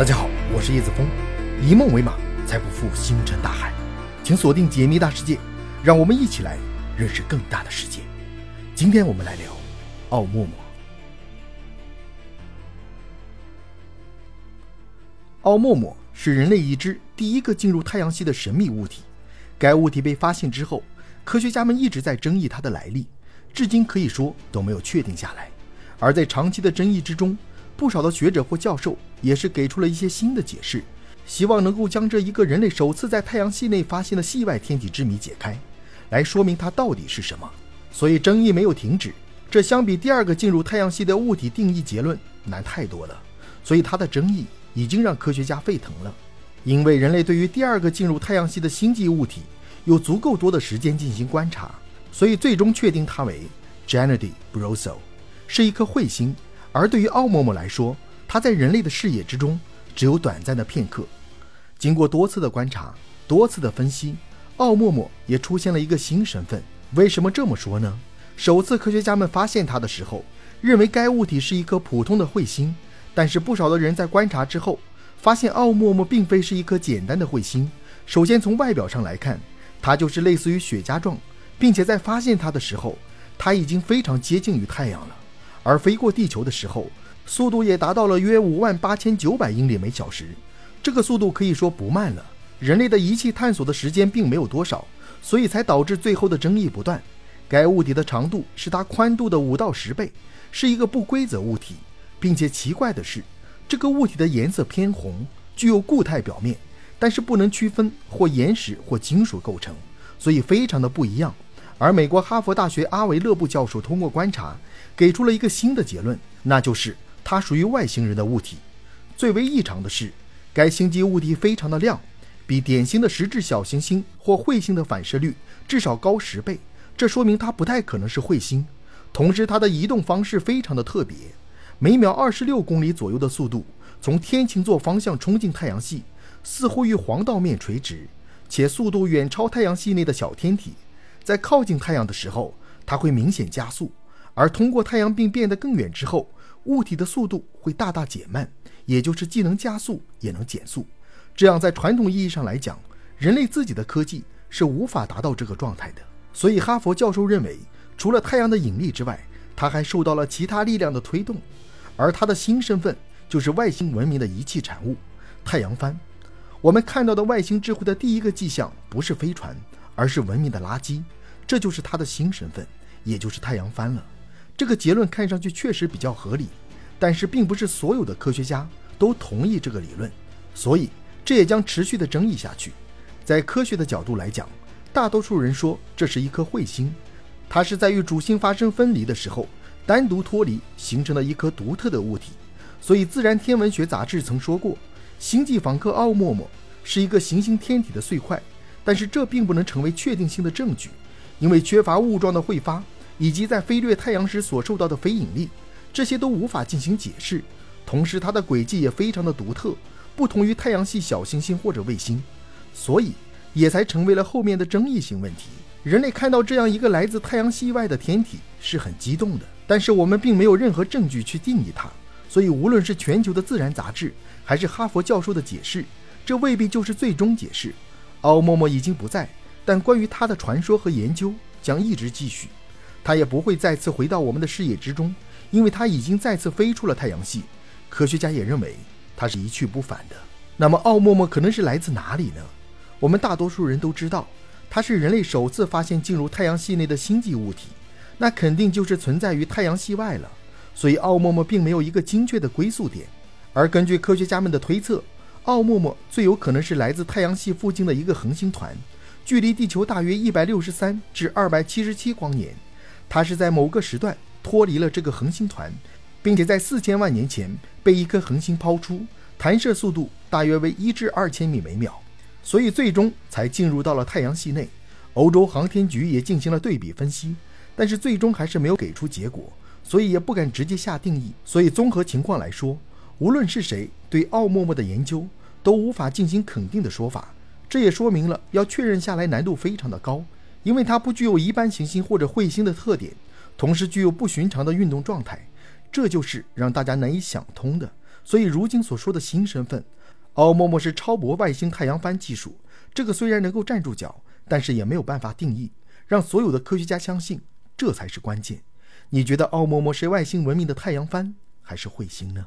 大家好，我是叶子峰，以梦为马，才不负星辰大海。请锁定解密大世界，让我们一起来认识更大的世界。今天我们来聊奥陌陌。奥陌陌是人类已知第一个进入太阳系的神秘物体。该物体被发现之后，科学家们一直在争议它的来历，至今可以说都没有确定下来。而在长期的争议之中，不少的学者或教授也是给出了一些新的解释，希望能够将这一个人类首次在太阳系内发现的系外天体之谜解开，来说明它到底是什么。所以争议没有停止，这相比第二个进入太阳系的物体定义结论难太多了。所以它的争议已经让科学家沸腾了，因为人类对于第二个进入太阳系的星际物体有足够多的时间进行观察，所以最终确定它为 Janady b r o s o 是一颗彗星。而对于奥陌陌来说，它在人类的视野之中只有短暂的片刻。经过多次的观察、多次的分析，奥陌陌也出现了一个新身份。为什么这么说呢？首次科学家们发现它的时候，认为该物体是一颗普通的彗星。但是不少的人在观察之后，发现奥陌陌并非是一颗简单的彗星。首先从外表上来看，它就是类似于雪茄状，并且在发现它的时候，它已经非常接近于太阳了。而飞过地球的时候，速度也达到了约五万八千九百英里每小时，这个速度可以说不慢了。人类的仪器探索的时间并没有多少，所以才导致最后的争议不断。该物体的长度是它宽度的五到十倍，是一个不规则物体，并且奇怪的是，这个物体的颜色偏红，具有固态表面，但是不能区分或岩石或金属构成，所以非常的不一样。而美国哈佛大学阿维勒布教授通过观察，给出了一个新的结论，那就是它属于外星人的物体。最为异常的是，该星际物体非常的亮，比典型的实质小行星或彗星的反射率至少高十倍。这说明它不太可能是彗星。同时，它的移动方式非常的特别，每秒二十六公里左右的速度从天琴座方向冲进太阳系，似乎与黄道面垂直，且速度远超太阳系内的小天体。在靠近太阳的时候，它会明显加速；而通过太阳并变得更远之后，物体的速度会大大减慢，也就是既能加速也能减速。这样，在传统意义上来讲，人类自己的科技是无法达到这个状态的。所以，哈佛教授认为，除了太阳的引力之外，它还受到了其他力量的推动。而它的新身份就是外星文明的仪器产物——太阳帆。我们看到的外星智慧的第一个迹象，不是飞船。而是文明的垃圾，这就是他的新身份，也就是太阳帆了。这个结论看上去确实比较合理，但是并不是所有的科学家都同意这个理论，所以这也将持续的争议下去。在科学的角度来讲，大多数人说这是一颗彗星，它是在与主星发生分离的时候单独脱离形成了一颗独特的物体。所以，《自然天文学》杂志曾说过，星际访客奥陌陌是一个行星天体的碎块。但是这并不能成为确定性的证据，因为缺乏雾状的挥发，以及在飞掠太阳时所受到的非引力，这些都无法进行解释。同时，它的轨迹也非常的独特，不同于太阳系小行星或者卫星，所以也才成为了后面的争议性问题。人类看到这样一个来自太阳系外的天体是很激动的，但是我们并没有任何证据去定义它，所以无论是全球的自然杂志，还是哈佛教授的解释，这未必就是最终解释。奥莫莫已经不在，但关于他的传说和研究将一直继续。他也不会再次回到我们的视野之中，因为他已经再次飞出了太阳系。科学家也认为他是一去不返的。那么，奥莫莫可能是来自哪里呢？我们大多数人都知道，它是人类首次发现进入太阳系内的星际物体，那肯定就是存在于太阳系外了。所以，奥莫莫并没有一个精确的归宿点。而根据科学家们的推测，奥陌陌最有可能是来自太阳系附近的一个恒星团，距离地球大约一百六十三至二百七十七光年。它是在某个时段脱离了这个恒星团，并且在四千万年前被一颗恒星抛出，弹射速度大约为一至二千米每秒，所以最终才进入到了太阳系内。欧洲航天局也进行了对比分析，但是最终还是没有给出结果，所以也不敢直接下定义。所以综合情况来说。无论是谁对奥陌陌的研究都无法进行肯定的说法，这也说明了要确认下来难度非常的高，因为它不具有一般行星或者彗星的特点，同时具有不寻常的运动状态，这就是让大家难以想通的。所以如今所说的新身份，奥莫莫是超薄外星太阳帆技术。这个虽然能够站住脚，但是也没有办法定义，让所有的科学家相信，这才是关键。你觉得奥莫莫是外星文明的太阳帆，还是彗星呢？